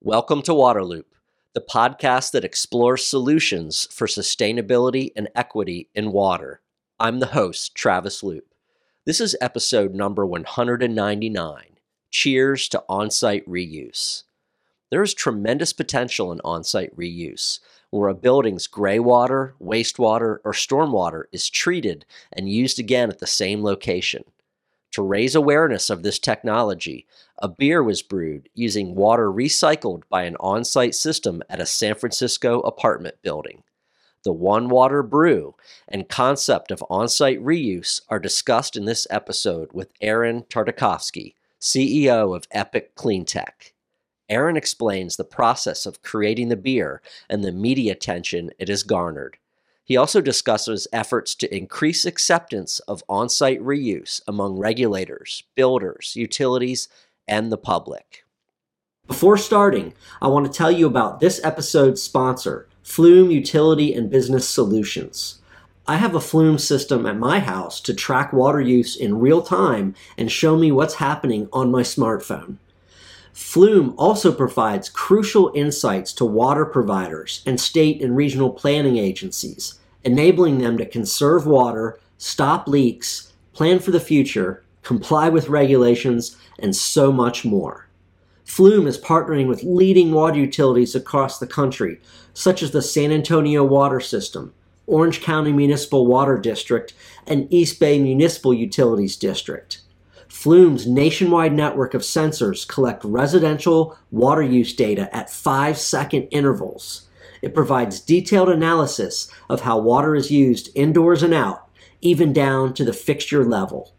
Welcome to Waterloop, the podcast that explores solutions for sustainability and equity in water. I'm the host, Travis Loop. This is episode number 199 Cheers to On Site Reuse. There is tremendous potential in on site reuse, where a building's gray water, wastewater, or stormwater is treated and used again at the same location. To raise awareness of this technology, a beer was brewed using water recycled by an on site system at a San Francisco apartment building. The One Water Brew and concept of on site reuse are discussed in this episode with Aaron Tartakovsky, CEO of Epic Cleantec. Aaron explains the process of creating the beer and the media attention it has garnered. He also discusses efforts to increase acceptance of on site reuse among regulators, builders, utilities, and the public. Before starting, I want to tell you about this episode's sponsor, Flume Utility and Business Solutions. I have a Flume system at my house to track water use in real time and show me what's happening on my smartphone. Flume also provides crucial insights to water providers and state and regional planning agencies, enabling them to conserve water, stop leaks, plan for the future, comply with regulations, and so much more. Flume is partnering with leading water utilities across the country, such as the San Antonio Water System, Orange County Municipal Water District, and East Bay Municipal Utilities District. Flume's nationwide network of sensors collect residential water use data at five second intervals. It provides detailed analysis of how water is used indoors and out, even down to the fixture level.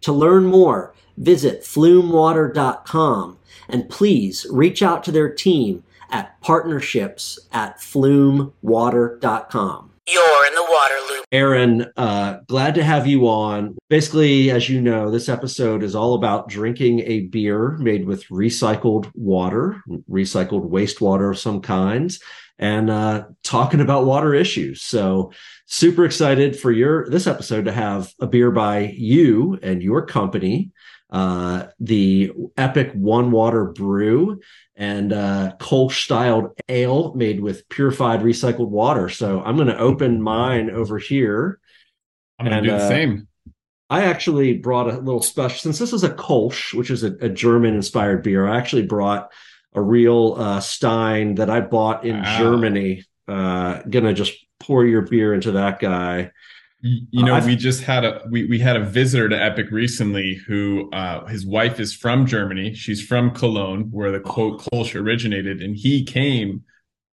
To learn more, visit flumewater.com and please reach out to their team at partnerships at flumewater.com. You're in the water loop. Aaron, uh, glad to have you on. Basically, as you know, this episode is all about drinking a beer made with recycled water, recycled wastewater of some kinds, and uh, talking about water issues. So, super excited for your this episode to have a beer by you and your company, uh, the Epic One Water Brew and uh, Kolsch styled ale made with purified recycled water. So I'm going to open mine over here. I'm going to do the uh, same. I actually brought a little special, since this is a Kolsch, which is a, a German inspired beer. I actually brought a real uh, Stein that I bought in wow. Germany. Uh, gonna just pour your beer into that guy you know, uh, we just had a we we had a visitor to Epic recently who uh, his wife is from Germany. She's from Cologne, where the quote Kolsch originated, and he came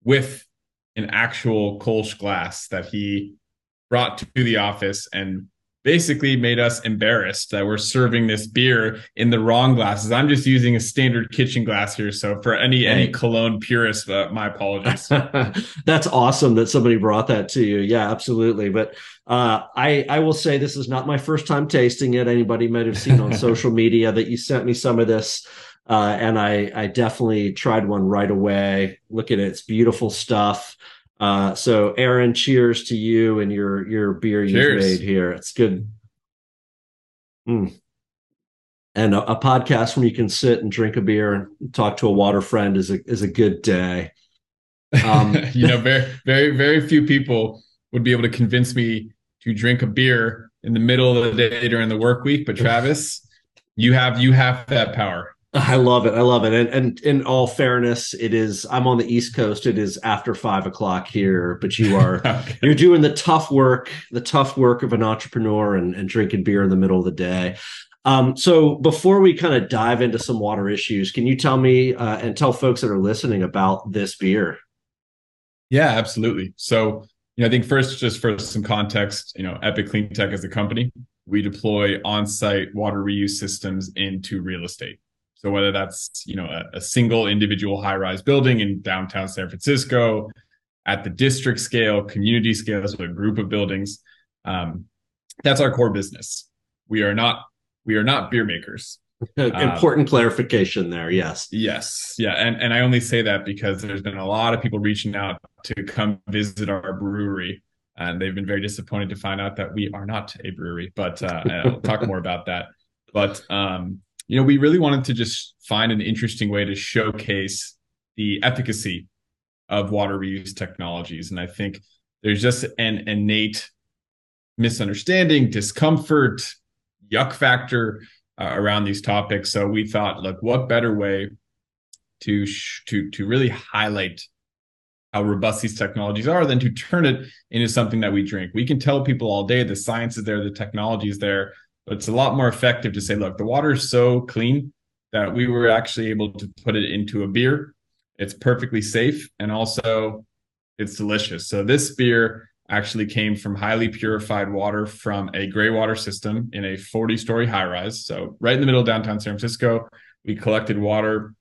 with an actual Kolsch glass that he brought to the office and basically made us embarrassed that we're serving this beer in the wrong glasses. I'm just using a standard kitchen glass here, so for any hey. any cologne purists, uh, my apologies. That's awesome that somebody brought that to you. Yeah, absolutely. But uh, I I will say this is not my first time tasting it. Anybody might have seen on social media that you sent me some of this. Uh, and I, I definitely tried one right away. Look at it; it's beautiful stuff. Uh, so Aaron, cheers to you and your your beer you've made here. It's good. Mm. And a, a, podcast when you can sit and drink a beer and talk to a water friend is a is a good day. Um, you know, very very very few people would be able to convince me to drink a beer in the middle of the day during the work week. But Travis, you have you have that power. I love it. I love it. And, and in all fairness, it is, I'm on the East Coast. It is after five o'clock here, but you are, okay. you're doing the tough work, the tough work of an entrepreneur and, and drinking beer in the middle of the day. Um, so before we kind of dive into some water issues, can you tell me uh, and tell folks that are listening about this beer? Yeah, absolutely. So, you know, I think first, just for some context, you know, Epic Cleantec as a company, we deploy on-site water reuse systems into real estate. So whether that's you know a, a single individual high-rise building in downtown San Francisco, at the district scale, community scale, so a group of buildings, um, that's our core business. We are not we are not beer makers. Important uh, clarification there. Yes. Yes. Yeah. And and I only say that because there's been a lot of people reaching out to come visit our brewery and they've been very disappointed to find out that we are not a brewery. But uh, I'll talk more about that. But um, you know, we really wanted to just find an interesting way to showcase the efficacy of water reuse technologies, and I think there's just an innate misunderstanding, discomfort, yuck factor uh, around these topics. So we thought, look, what better way to sh- to to really highlight how robust these technologies are than to turn it into something that we drink. We can tell people all day the science is there, the technology is there, but it's a lot more effective to say, look, the water is so clean that we were actually able to put it into a beer. It's perfectly safe and also it's delicious. So this beer actually came from highly purified water from a gray water system in a 40 story high rise. So right in the middle of downtown San Francisco, we collected water,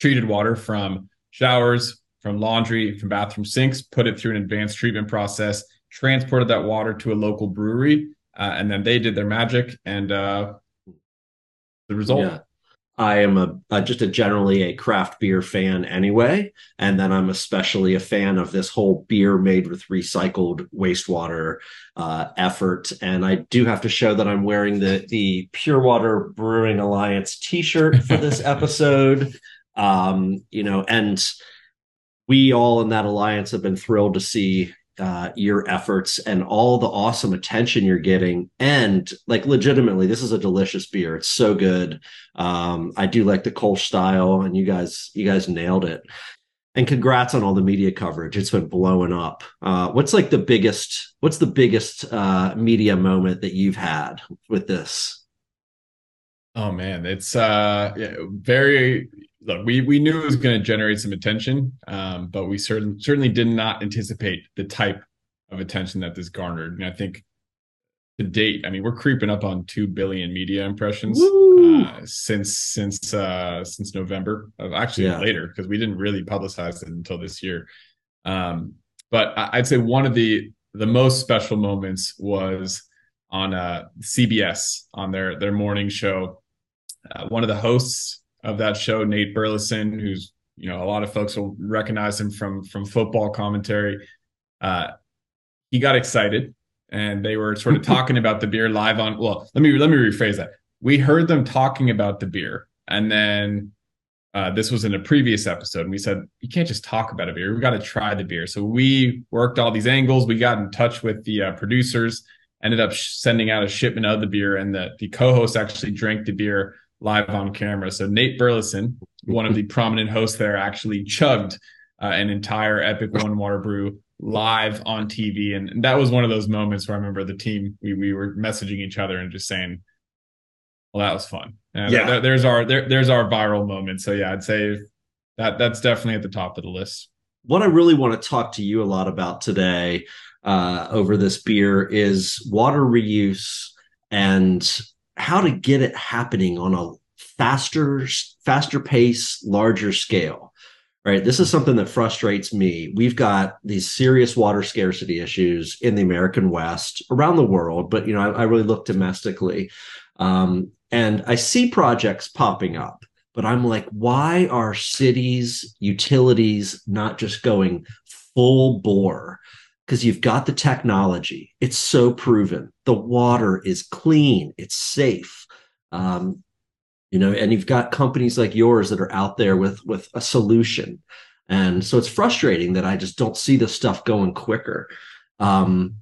treated water from showers, from laundry, from bathroom sinks, put it through an advanced treatment process, transported that water to a local brewery, uh, and then they did their magic. And uh, the result. Yeah. I am a, a, just a generally a craft beer fan anyway, and then I'm especially a fan of this whole beer made with recycled wastewater uh, effort. And I do have to show that I'm wearing the the Pure Water Brewing Alliance T-shirt for this episode. Um, you know, and we all in that alliance have been thrilled to see uh, your efforts and all the awesome attention you're getting. And like, legitimately, this is a delicious beer. It's so good. Um, I do like the Kolsch style, and you guys, you guys nailed it. And congrats on all the media coverage. It's been blowing up. Uh, what's like the biggest? What's the biggest uh, media moment that you've had with this? Oh man, it's uh, yeah, very look, we we knew it was going to generate some attention, um, but we certainly certainly did not anticipate the type of attention that this garnered. And I think to date, I mean, we're creeping up on two billion media impressions uh, since since uh, since November. Actually, yeah. later because we didn't really publicize it until this year. Um, but I'd say one of the the most special moments was on uh, CBS on their their morning show. Uh, one of the hosts of that show, Nate Burleson, who's you know a lot of folks will recognize him from from football commentary. Uh, he got excited, and they were sort of talking about the beer live on. Well, let me let me rephrase that. We heard them talking about the beer, and then uh, this was in a previous episode, and we said you can't just talk about a beer. We got to try the beer. So we worked all these angles. We got in touch with the uh, producers. Ended up sending out a shipment of the beer, and the the co-host actually drank the beer live on camera. So Nate Burleson, one of the prominent hosts there, actually chugged uh, an entire Epic One Water Brew live on TV, and, and that was one of those moments where I remember the team we we were messaging each other and just saying, "Well, that was fun." Uh, yeah, there, there's our there, there's our viral moment. So yeah, I'd say that that's definitely at the top of the list. What I really want to talk to you a lot about today uh, over this beer is water reuse and how to get it happening on a faster faster pace larger scale right? This is something that frustrates me. We've got these serious water scarcity issues in the american west around the world but you know i, I really look domestically um, and i see projects popping up but i'm like why are cities utilities not just going full bore because you've got the technology. It's so proven. The water is clean. It's safe. Um, you know, and you've got companies like yours that are out there with with a solution. And so it's frustrating that I just don't see this stuff going quicker. Um,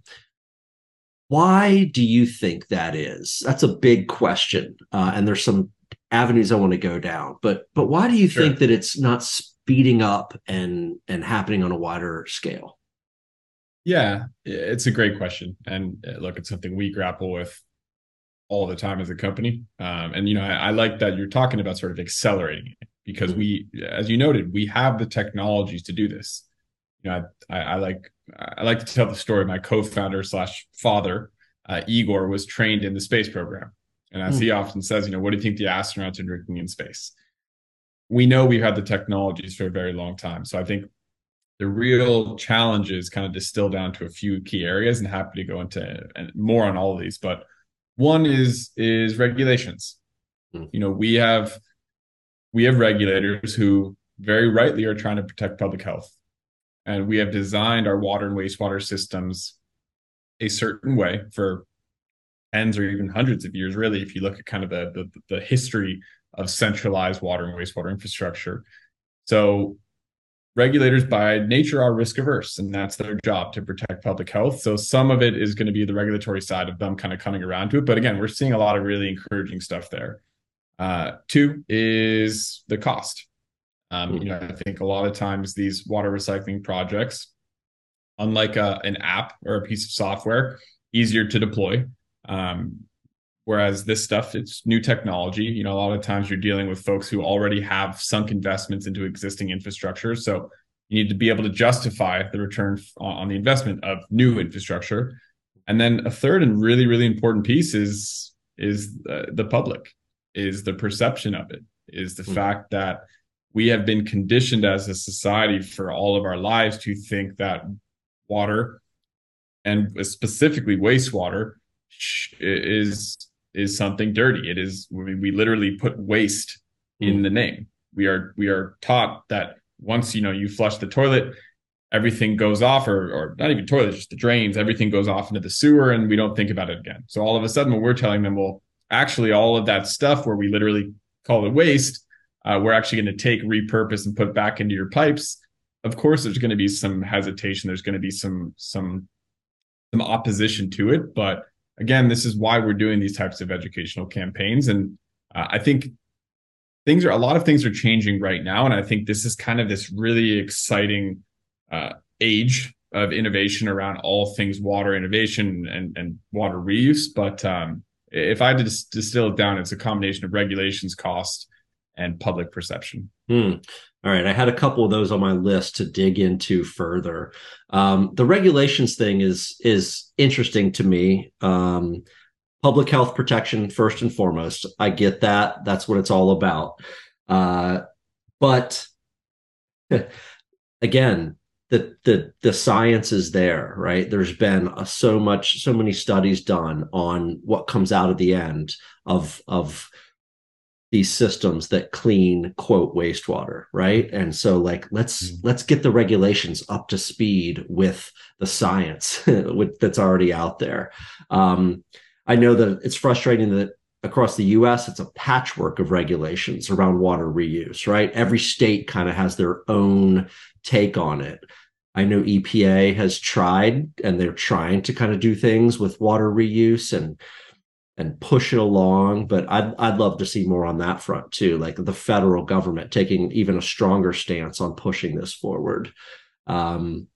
why do you think that is? That's a big question, uh, and there's some avenues I want to go down. But but why do you sure. think that it's not speeding up and and happening on a wider scale? Yeah, it's a great question, and uh, look, it's something we grapple with all the time as a company. Um, and you know, I, I, like that you're talking about sort of accelerating it because we, as you noted, we have the technologies to do this. You know, I, I like I like to tell the story. My co-founder slash father, uh, Igor, was trained in the space program, and as mm. he often says, you know, what do you think the astronauts are drinking in space? We know we've had the technologies for a very long time, so I think the real challenges kind of distill down to a few key areas and happy to go into more on all of these but one is is regulations mm. you know we have we have regulators who very rightly are trying to protect public health and we have designed our water and wastewater systems a certain way for tens or even hundreds of years, really, if you look at kind of the, the, the history of centralized water and wastewater infrastructure. So regulators by nature are risk averse and that's their job to protect public health. So some of it is going to be the regulatory side of them kind of coming around to it. But again we're seeing a lot of really encouraging stuff there. Uh, two is the cost. Um, you know i think a lot of times these water recycling projects unlike a, an app or a piece of software easier to deploy. Um, whereas this stuff it's new technology. You know a lot of times you're dealing with folks who already have sunk investments into existing infrastructure. So you need to be able to justify the return on the investment of new infrastructure. And then a third and really really important piece is is the, the public is the perception of it is the mm-hmm. fact that we have been conditioned as a society for all of our lives to think that water and specifically wastewater is is something dirty. It is we, we literally put waste in hmm. the name. We are we are taught that once you know you flush the toilet, everything goes off, or or not even toilet, just the drains. Everything goes off into the sewer, and we don't think about it again. So all of a sudden, when we're telling them, well, actually, all of that stuff where we literally call it waste, uh, we're actually going to take, repurpose, and put back into your pipes. Of course, there's going to be some hesitation. There's going to be some some some opposition to it, but again, this is why we're doing these types of educational campaigns. And uh, I think things are a lot of things are changing right now. And I think this is kind of this really exciting uh, age of innovation around all things water innovation and, and water reuse. But um, if I had to distill it down, it's a combination of regulations, cost, and public perception. Hmm. All right, I had a couple of those on my list to dig into further. Um, the regulations thing is is interesting to me. Um, public health protection first and foremost. I get that. That's what it's all about. Uh, but again, the the the science is there, right? There's been a, so much, so many studies done on what comes out of the end of of these systems that clean quote wastewater right? And so like let's mm-hmm. let's get the regulations up to speed with the science that's already out there. Um, i know that it's frustrating that across the us it's a patchwork of regulations around water reuse right? Every state kind of has their own take on it. I know EPA has tried and they're trying to kind of do things with water reuse and and push it along. But I'd I'd love to see more on that front too, like the federal government taking even a stronger stance on pushing this forward. Um,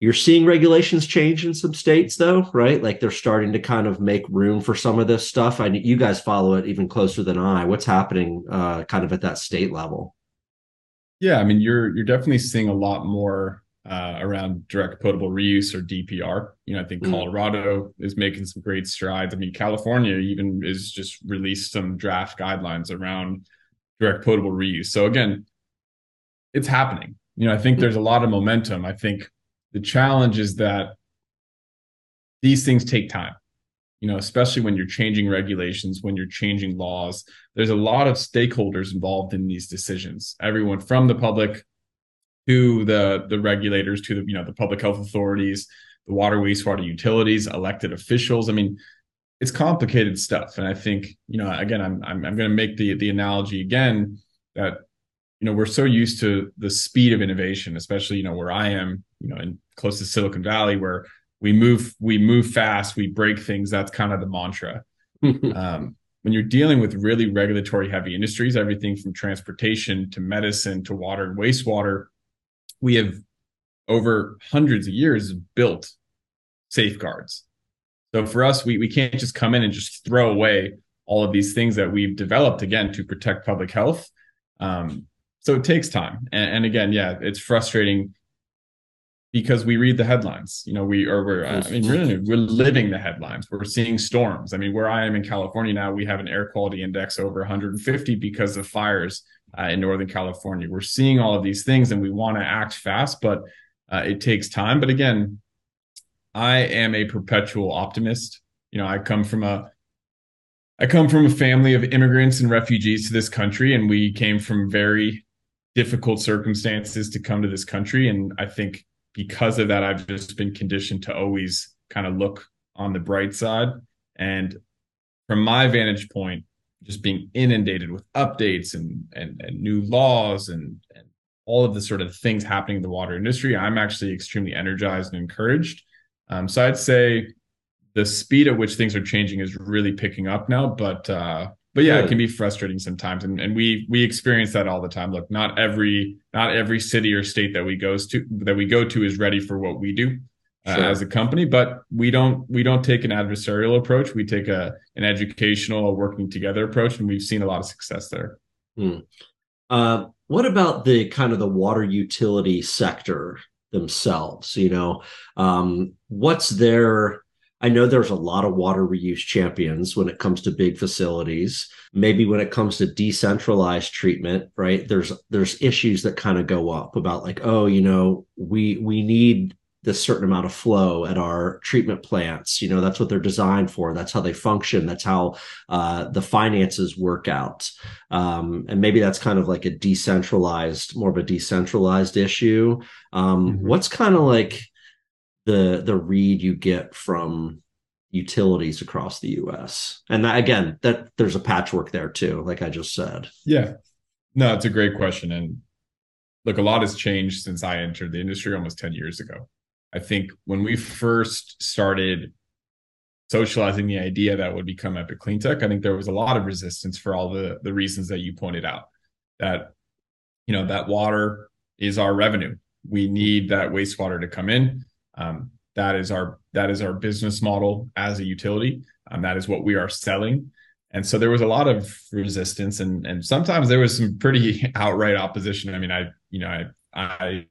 you're seeing regulations change in some states though right like they're starting to kind of make room for some of this stuff i you guys follow it even closer than i what's happening uh, kind of at that state level yeah i mean you're you're definitely seeing a lot more uh, around direct potable reuse or DPR. You know, I think mm. Colorado is making some great strides. I mean, California even is just released some draft guidelines around direct potable reuse. So again, it's happening. You know, I think mm. there's a lot of momentum. I think the challenge is that these things take time. You know, especially when you're changing regulations, when you're changing laws, there's a lot of stakeholders involved in these decisions. Everyone from the public to the the regulators, to the you know the public health authorities, the water wastewater utilities, elected officials. I mean, it's complicated stuff, and I think you know again, I'm I'm, I'm going to make the the analogy again that you know we're so used to the speed of innovation, especially you know where I am, you know, in close to Silicon Valley, where we move we move fast, we break things. That's kind of the mantra. um, when you're dealing with really regulatory heavy industries, everything from transportation to medicine to water and wastewater, we have over hundreds of years built safeguards. So for us, we, we can't just come in and just throw away all of these things that we've developed again to protect public health. Um, so it takes time. And, and, again, yeah, it's frustrating because we read the headlines. You know, we or we're I mean, really, we're living the headlines. We're seeing storms. I mean, where I am in California now, we have an air quality index over 150 because of fires uh, in Northern California. We're seeing all of these things and we want to act fast, but uh, it takes time. But again, I am a perpetual optimist. You know, I come from a I come from a family of immigrants and refugees to this country, and we came from very difficult circumstances to come to this country. And I think because of that, I've just been conditioned to always kind of look on the bright side. And from my vantage point, just being inundated with updates and and, and new laws and, and all of the sort of things happening in the water industry, I'm actually extremely energized and encouraged. Um, so I'd say the speed at which things are changing is really picking up now. But uh, but yeah, it can be frustrating sometimes, and and we we experience that all the time. Look, not every not every city or state that we goes to that we go to is ready for what we do. Uh, sure. as a company but we don't we don't take an adversarial approach we take a an educational working together approach and we've seen a lot of success there hmm. uh, what about the kind of the water utility sector themselves you know um, what's their I know there's a lot of water reuse champions when it comes to big facilities. Maybe when it comes to decentralized treatment, right? There's there's issues that kind of go up about like, oh, you know, we we need this certain amount of flow at our treatment plants. You know, that's what they're designed for. That's how they function. That's how uh, the finances work out. Um, and maybe that's kind of like a decentralized, more of a decentralized issue. Um, mm-hmm. What's kind of like the the read you get from utilities across the U.S. And that, again, that there's a patchwork there too, like I just said. Yeah, no, it's a great question, and look, a lot has changed since I entered the industry almost ten years ago. I think when we first started socializing the idea that would become Epic Cleantec, I think there was a lot of resistance for all the the reasons that you pointed out. That you know that water is our revenue. We need that wastewater to come in. Um, that is our that is our business model as a utility. Um, that is what we are selling. And so there was a lot of resistance, and and sometimes there was some pretty outright opposition. I mean, I you know I I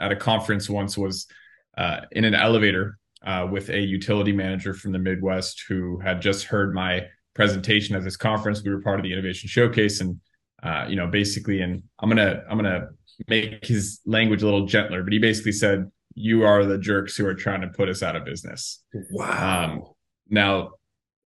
at a conference once was uh, in an elevator uh, with a utility manager from the Midwest who had just heard my presentation at this conference. We were part of the innovation showcase, and uh, you know, basically, and I'm gonna I'm gonna make his language a little gentler, but he basically said, "You are the jerks who are trying to put us out of business." Wow. Um, now,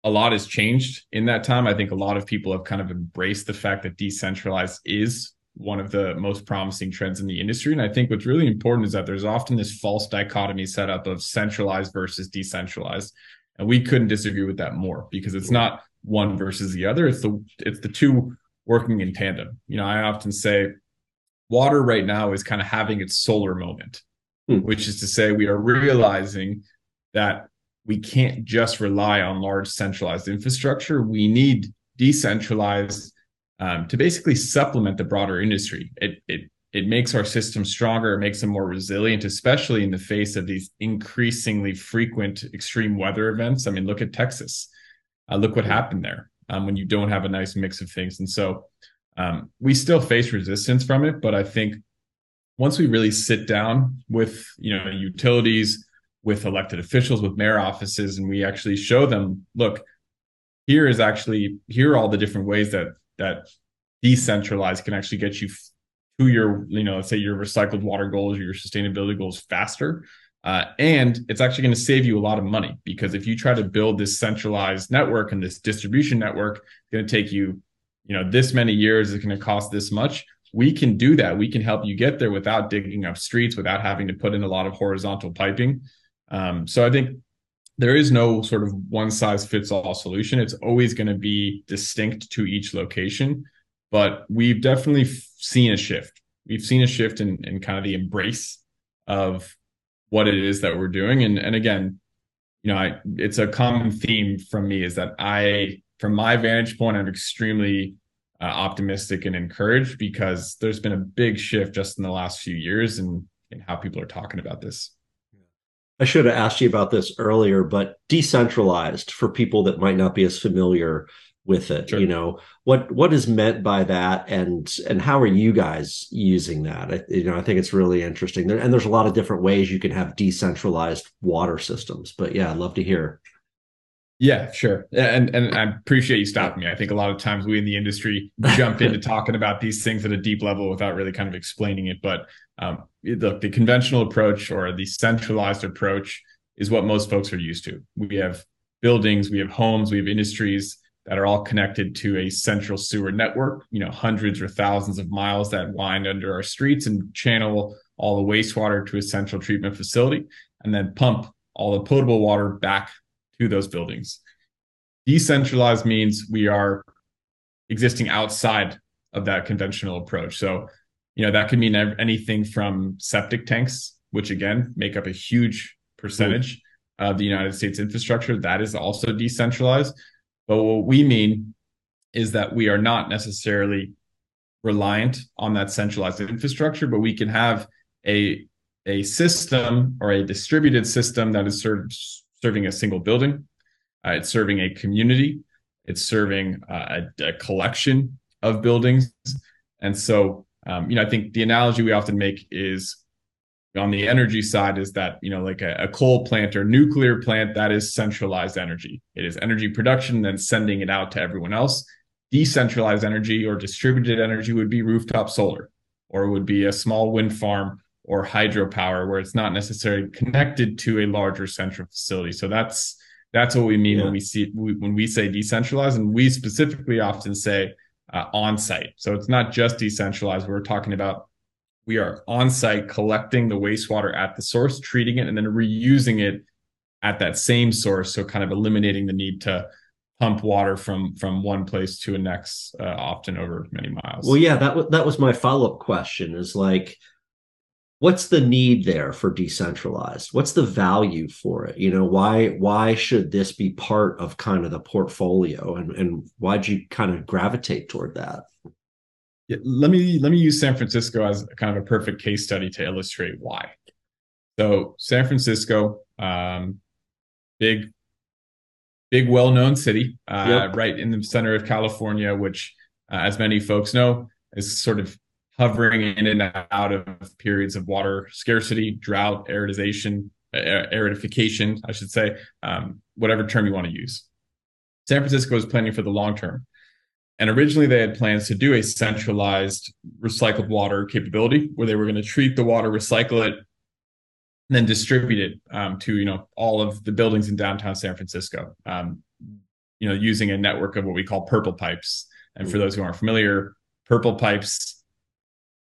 a lot has changed in that time. I think a lot of people have kind of embraced the fact that decentralized is one of the most promising trends in the industry. And I think what's really important is that there's often this false dichotomy set up of centralized versus decentralized. And we couldn't disagree with that more because it's not one versus the other. It's the it's the two working in tandem. You know, I often say water right now is kind of having its solar moment, hmm. which is to say we are realizing that we can't just rely on large centralized infrastructure. We need decentralized um, to basically supplement the broader industry. It it it makes our system stronger. It makes them more resilient, especially in the face of these increasingly frequent extreme weather events. I mean, look at Texas. Uh, look what happened there um, when you don't have a nice mix of things. And so um, we still face resistance from it, but I think once we really sit down with you know utilities, with elected officials, with mayor offices, and we actually show them, look, here is actually here are all the different ways that that decentralized can actually get you to your, you know, let's say your recycled water goals or your sustainability goals faster. Uh, and it's actually going to save you a lot of money because if you try to build this centralized network and this distribution network, it's going to take you, you know, this many years. It's going to cost this much. We can do that. We can help you get there without digging up streets, without having to put in a lot of horizontal piping. Um, so I think there is no sort of one size fits all solution. It's always going to be distinct to each location, but we've definitely seen a shift. We've seen a shift in, in kind of the embrace of what it is that we're doing. And, and again, you know, I, it's a common theme from me is that I, from my vantage point, I'm extremely uh, optimistic and encouraged because there's been a big shift just in the last few years and in, in how people are talking about this. I should have asked you about this earlier, but decentralized for people that might not be as familiar with it, sure. you know, what what is meant by that, and and how are you guys using that? I, you know, I think it's really interesting. There, and there's a lot of different ways you can have decentralized water systems. But yeah, I'd love to hear. Yeah, sure. And and I appreciate you stopping me. I think a lot of times we in the industry jump into talking about these things at a deep level without really kind of explaining it. But um, the, the conventional approach or the centralized approach is what most folks are used to. We have buildings, we have homes, we have industries that are all connected to a central sewer network, you know, hundreds or thousands of miles that wind under our streets and channel all the wastewater to a central treatment facility and then pump all the potable water back to those buildings. Decentralized means we are existing outside of that conventional approach. So, you know, that could mean anything from septic tanks, which again make up a huge percentage of the United States infrastructure. That is also decentralized. But what we mean is that we are not necessarily reliant on that centralized infrastructure, but we can have a a system or a distributed system that is served, serving a single building. Uh, it's serving a community. It's serving uh, a, a, collection of buildings. And so, um, you know, I think the analogy we often make is on the energy side is that, you know, like a, a coal plant or nuclear plant, that is centralized energy. It is energy production, then sending it out to everyone else. Decentralized energy or distributed energy would be rooftop solar, or would be a small wind farm or hydropower where it's not necessarily connected to a larger central facility. So that's that's what we mean yeah. when we see when we say decentralized, and we specifically often say uh, on site. So it's not just decentralized. We're talking about we are on site collecting the wastewater at the source, treating it, and then reusing it at that same source. So kind of eliminating the need to pump water from from one place to a next, uh, often over many miles. Well, yeah, that w- that was my follow up question. Is like what's the need there for decentralized? What's the value for it? You know why why should this be part of kind of the portfolio and and why'd you kind of gravitate toward that? Yeah, let me let me use san francisco as kind of a perfect case study to illustrate why. So san francisco um, big big well-known city uh, yep. right in the center of california which uh, as many folks know is sort of hovering in and out of periods of water scarcity, drought, aridization, aridification, I should say, um, whatever term you want to use. San Francisco is planning for the long term. And originally, they had plans to do a centralized recycled water capability where they were going to treat the water, recycle it, and then distribute it um, to you know all of the buildings in downtown San Francisco. Um, you know, using a network of what we call purple pipes. And for those who aren't familiar, purple pipes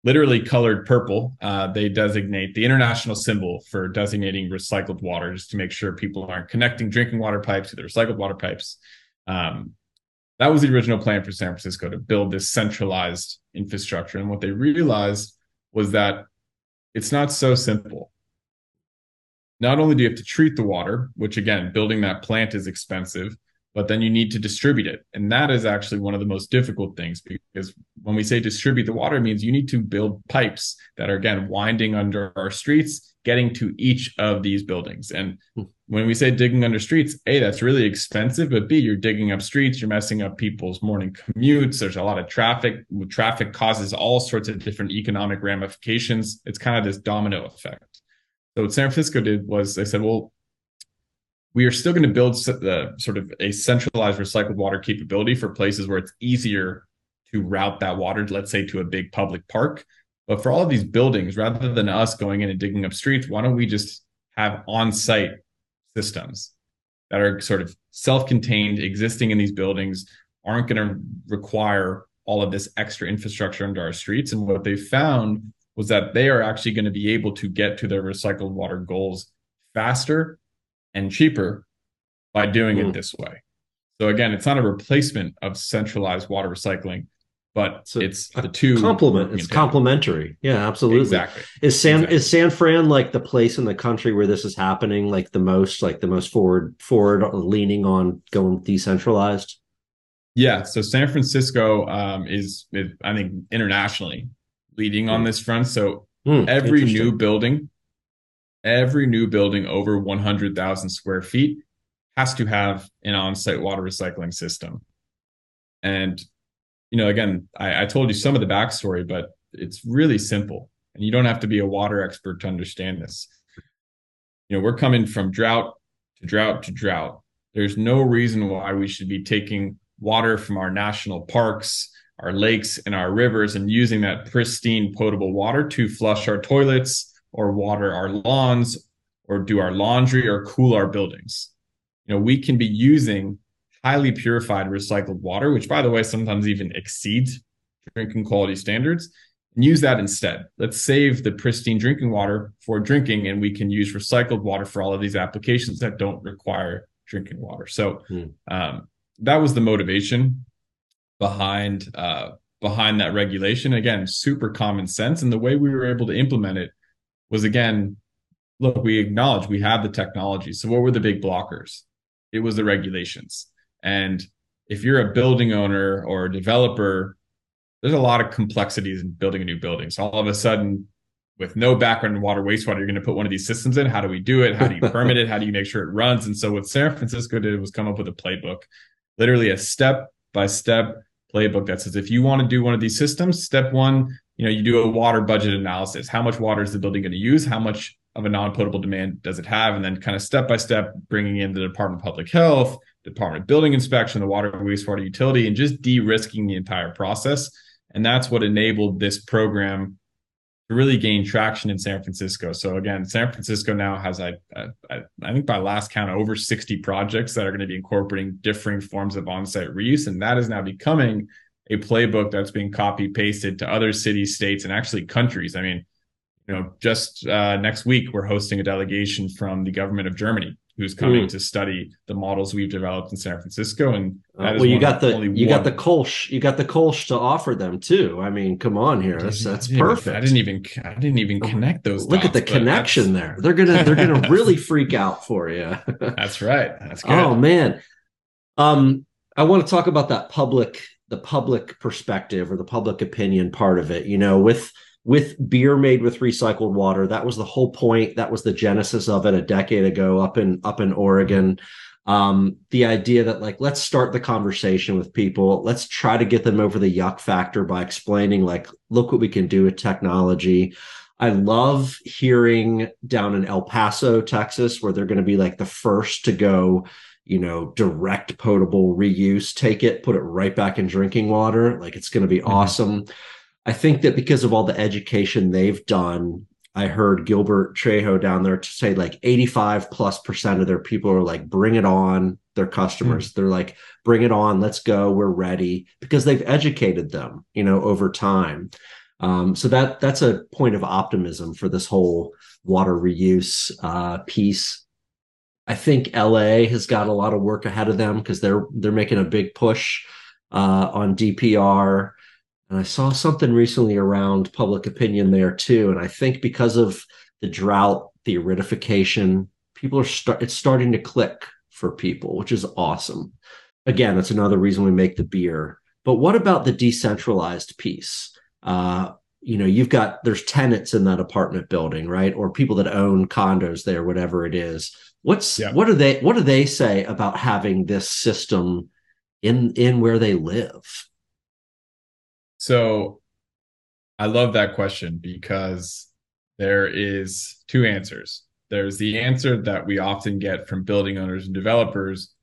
literally colored purple. Uh, they designate the international symbol for designating recycled water, just to make sure people aren't connecting drinking water pipes to the recycled water pipes. Um, that was the original plan for San Francisco to build this centralized infrastructure. And what they realized was that it's not so simple. Not only do you have to treat the water, which again, building that plant is expensive, but then you need to distribute it. And that is actually one of the most difficult things because when we say distribute the water, means you need to build pipes that are again winding under our streets, getting to each of these buildings. And hmm. when we say digging under streets, A, that's really expensive, but B, you're digging up streets, you're messing up people's morning commutes. There's a lot of traffic. Traffic causes all sorts of different economic ramifications. It's kind of this domino effect. So what San Francisco did was they said, well, we are still going to build the sort of a centralized recycled water capability for places where it's easier to route that water, let's say to a big public park. But for all of these buildings, rather than us going in and digging up streets, why don't we just have on-site systems that are sort of self-contained, existing in these buildings, aren't going to require all of this extra infrastructure under our streets. And what they found was that they are actually going to be able to get to their recycled water goals faster and cheaper by doing mm. it hmm. this way. So again, it's not a replacement of centralized water recycling, but so it's the two complement. It's complementary. Yeah, absolutely. Exactly. Is San exactly. is San Fran like the place in the country where this is happening, like the most, like the most forward forward leaning on going decentralized? Yeah. So San Francisco um, is, I think, internationally leading on hmm. this front. So mm, every new building every new building over 100,000 square feet has to have an on-site water recycling system. And, you know, again, I, I told you some of the backstory, but it's really simple. And you don't have to be a water expert to understand this. You know, we're coming from drought to drought to drought. There's no reason why we should be taking water from our national parks, our lakes, and our rivers and using that pristine potable water to flush our toilets, or water our lawns or do our laundry or cool our buildings. You know, we can be using highly purified recycled water, which by the way, sometimes even exceeds drinking quality standards. and use that instead. Let's save the pristine drinking water for drinking, and we can use recycled water for all of these applications that don't require drinking water. So hmm. um, that was the motivation behind uh, behind that regulation. Again, super common sense, and the way we were able to implement it was again, look, we acknowledge we have the technology. So what were the big blockers? It was the regulations, and if you're a building owner or a developer there's a lot of complexities in building a new building. So all of a sudden, with no background in water wastewater, you're going to put one of these systems in. How do we do it? How do you permit it? How do you make sure it runs? And so what San Francisco did was come up with a playbook, literally a step by step playbook that says if you want to do one of these systems, step one, you know, you do a water budget analysis. How much water is the building going to use? How much of a non-potable demand does it have? And then kind of step by step, bringing in the Department of Public Health, Department of Building Inspection, the water and wastewater utility, and just de-risking the entire process and that's what enabled this program to really gain traction in San Francisco. So again, San Francisco now has, I, I, I think by last count, over 60 projects that are going to be incorporating differing forms of on-site reuse. And that is now becoming a playbook that's being copy pasted to other cities, states, and actually countries. I mean, you know, just uh, next week, we're hosting a delegation from the government of Germany who's coming mm. to study the models we've developed in San Francisco. And uh, well, you got the you one. got the Kolsch, you got the Kolsch to offer them too. I mean, come on here, that's that's perfect. I didn't even I didn't even connect those. Look dots, at the connection there. They're gonna they're gonna really freak out for you. that's right. That's good. Oh man, um, I want to talk about that public the public perspective or the public opinion part of it. You know, with with beer made with recycled water. That was the whole point. That was the genesis of it a decade ago up in up in Oregon. Um, the idea that like let's start the conversation with people. Let's try to get them over the yuck factor by explaining like look what we can do with technology. I love hearing down in El Paso, Texas, where they're going to be like the first to go, you know, direct potable reuse, take it, put it right back in drinking water. Like it's going to be mm-hmm. awesome. I think that because of all the education they've done, I heard Gilbert Trejo down there to say like 85 plus percent of their people are like, bring it on, their customers. Mm. They're like, bring it on, let's go, we're ready because they've educated them, you know, over time. Um, so that that's a point of optimism for this whole water reuse uh, piece. I think LA has got a lot of work ahead of them because they're they're making a big push uh, on DPR. And I saw something recently around public opinion there too. And I think because of the drought, the aridification, people are start it's starting to click for people, which is awesome. Again, that's another reason we make the beer. But what about the decentralized piece? Uh, you know, you've got there's tenants in that apartment building, right? Or people that own condos there, whatever it is. What's yeah. what do they what do they say about having this system in in where they live? So I love that question because there is two answers. There's the answer that we often get from building owners and developers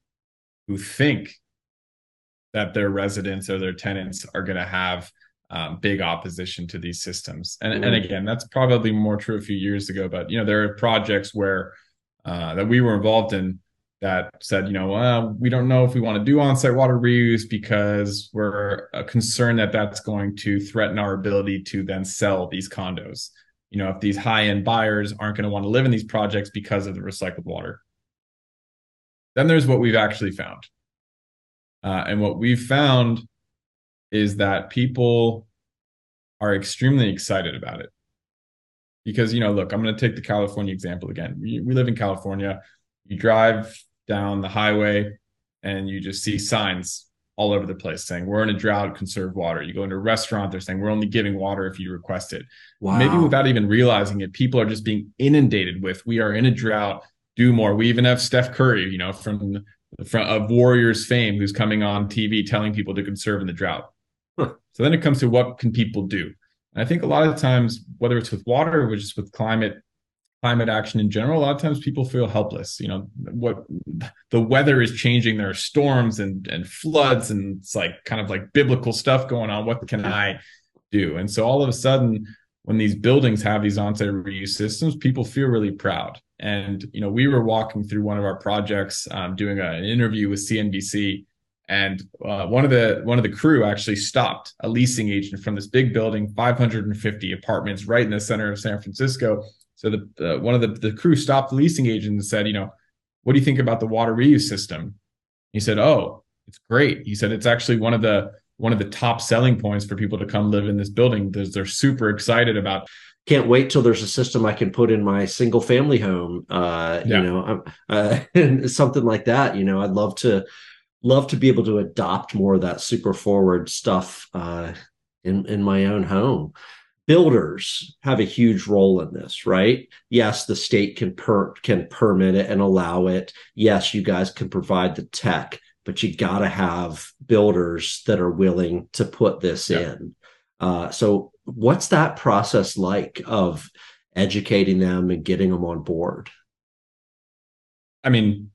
who think that their residents or their tenants are going to have um, big opposition to these systems. And, and again, that's probably more true a few years ago. But you know, there are projects where uh, that we were involved in that said, you know, uh, we don't know if we want to do on-site water reuse because we're uh, concerned that that's going to threaten our ability to then sell these condos. You know, if these high-end buyers aren't going to want to live in these projects because of the recycled water. Then there's what we've actually found. Uh, and what we've found is that people are extremely excited about it. Because, you know, look, I'm going to take the California example again. We, we live in California you drive down the highway and you just see signs all over the place saying we're in a drought conserve water you go into a restaurant they're saying we're only giving water if you request it wow. maybe without even realizing it people are just being inundated with we are in a drought do more we even have steph curry you know from from of warriors fame who's coming on tv telling people to conserve in the drought huh. so then it comes to what can people do and i think a lot of times whether it's with water or just with climate climate action in general, a lot of times people feel helpless. You know, what the weather is changing, there are storms and and floods, and it's like kind of like biblical stuff going on. What can I do? And so all of a sudden, when these buildings have these on-site reuse systems, people feel really proud. And you know, we were walking through one of our projects, um, doing a, an interview with CNBC, And uh, one of the one of the crew actually stopped a leasing agent from this big building, 550 apartments, right in the center of San Francisco. So the uh, one of the the crew stopped the leasing agent and said, you know, what do you think about the water reuse system? He said, oh, it's great. He said it's actually one of the one of the top selling points for people to come live in this building. They're, they're super excited about can't wait till there's a system I can put in my single family home. Uh, yeah. You know, uh, something like that. You know, I'd love to love to be able to adopt more of that super forward stuff uh, in in my own home. Builders have a huge role in this, right? Yes, the state can per can permit it and allow it. Yes, you guys can provide the tech, but you got to have builders that are willing to put this yeah. in. Uh, so, what's that process like of educating them and getting them on board? I mean,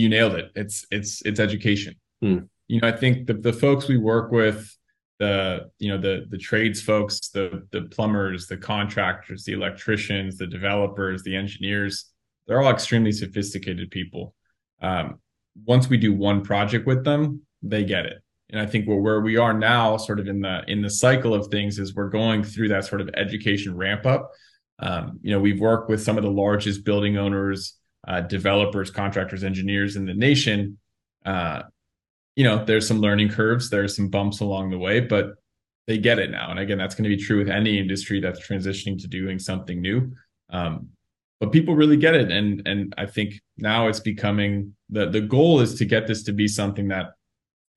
you nailed it. It's it's it's education. Hmm. You know, I think the the folks we work with, the you know the the trades folks, the the plumbers, the contractors, the electricians, the developers, the engineers, they're all extremely sophisticated people. Um, once we do one project with them, they get it. And I think where, where we are now, sort of in the in the cycle of things, is we're going through that sort of education ramp up. Um, you know, we've worked with some of the largest building owners uh, developers, contractors, engineers in the nation, uh, you know, there's some learning curves, there's some bumps along the way, but they get it now. And again, that's going to be true with any industry that's transitioning to doing something new. Um, but people really get it, and and I think now it's becoming the the goal is to get this to be something that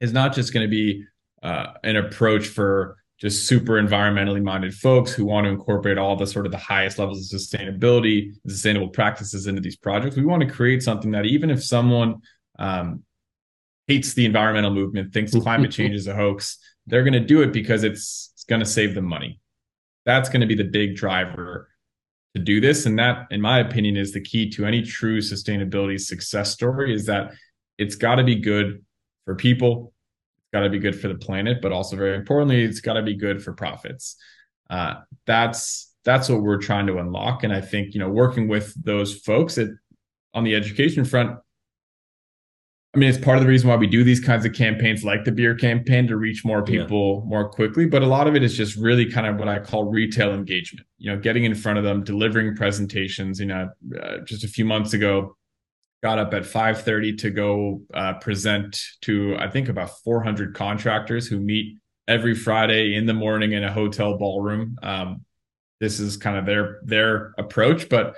is not just going to be uh, an approach for just super environmentally minded folks who want to incorporate all the sort of the highest levels of sustainability sustainable practices into these projects. We want to create something that even if someone um, hates the environmental movement thinks climate change is a hoax they're going to do it because it's, it's going to save them money. That's going to be the big driver to do this. And that in my opinion is the key to any true sustainability success story is that it's got to be good for people got to be good for the planet, but also very importantly, it's got to be good for profits. Uh, that's that's what we're trying to unlock, and I think you know working with those folks at, on the education front. I mean, it's part of the reason why we do these kinds of campaigns, like the beer campaign, to reach more people yeah. more quickly. But a lot of it is just really kind of what I call retail engagement. You know, getting in front of them, delivering presentations. You know, uh, just a few months ago, got up at 5.30 to go uh, present to i think about 400 contractors who meet every friday in the morning in a hotel ballroom. Um, this is kind of their their approach but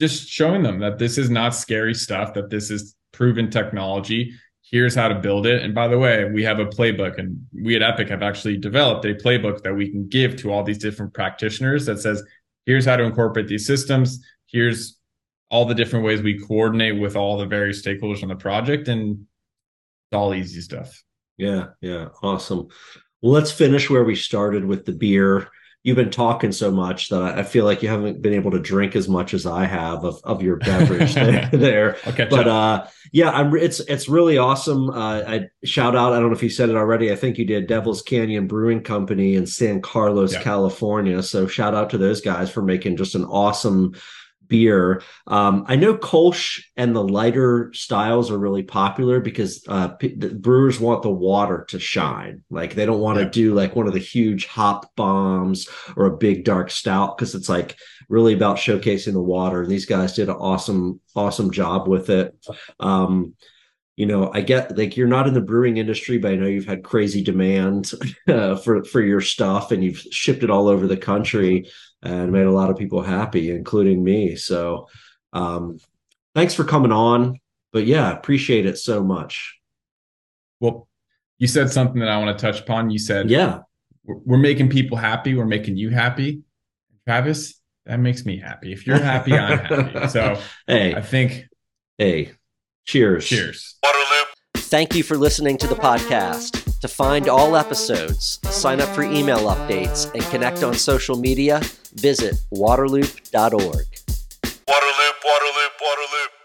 just showing them that this is not scary stuff that this is proven technology. Here's how to build it. And by the way we have a playbook and we at epic have actually developed a playbook that we can give to all these different practitioners that says here's how to incorporate these systems. Here's all the different ways we coordinate with all the various stakeholders on the project and it's all easy stuff. Yeah, yeah, awesome. Well, let's finish where we started with the beer. You've been talking so much that I feel like you haven't been able to drink as much as I have of, of your beverage there. but uh, yeah, I'm. It's it's really awesome. Uh, I shout out. I don't know if you said it already. I think you did. Devil's Canyon Brewing Company in San Carlos, yeah. California. So shout out to those guys for making just an awesome beer. Um, I know Kolsch and the lighter styles are really popular because uh, p- brewers want the water to shine. Like they don't want to yeah. do like one of the huge hop bombs or a big dark stout because it's like really about showcasing the water. And these guys did an awesome, awesome job with it. Um, you know, I get like you're not in the brewing industry, but I know you've had crazy demand uh, for for your stuff, and you've shipped it all over the country and made a lot of people happy, including me. So, um, thanks for coming on. But yeah, appreciate it so much. Well, you said something that I want to touch upon. You said, yeah, we're making people happy. We're making you happy. Travis, that makes me happy. If you're happy, I'm happy. So, hey, I think, hey, cheers. Cheers. Thank you for listening to the podcast. To find all episodes, sign up for email updates, and connect on social media, visit waterloop.org. Waterloop, Waterloop, Waterloop.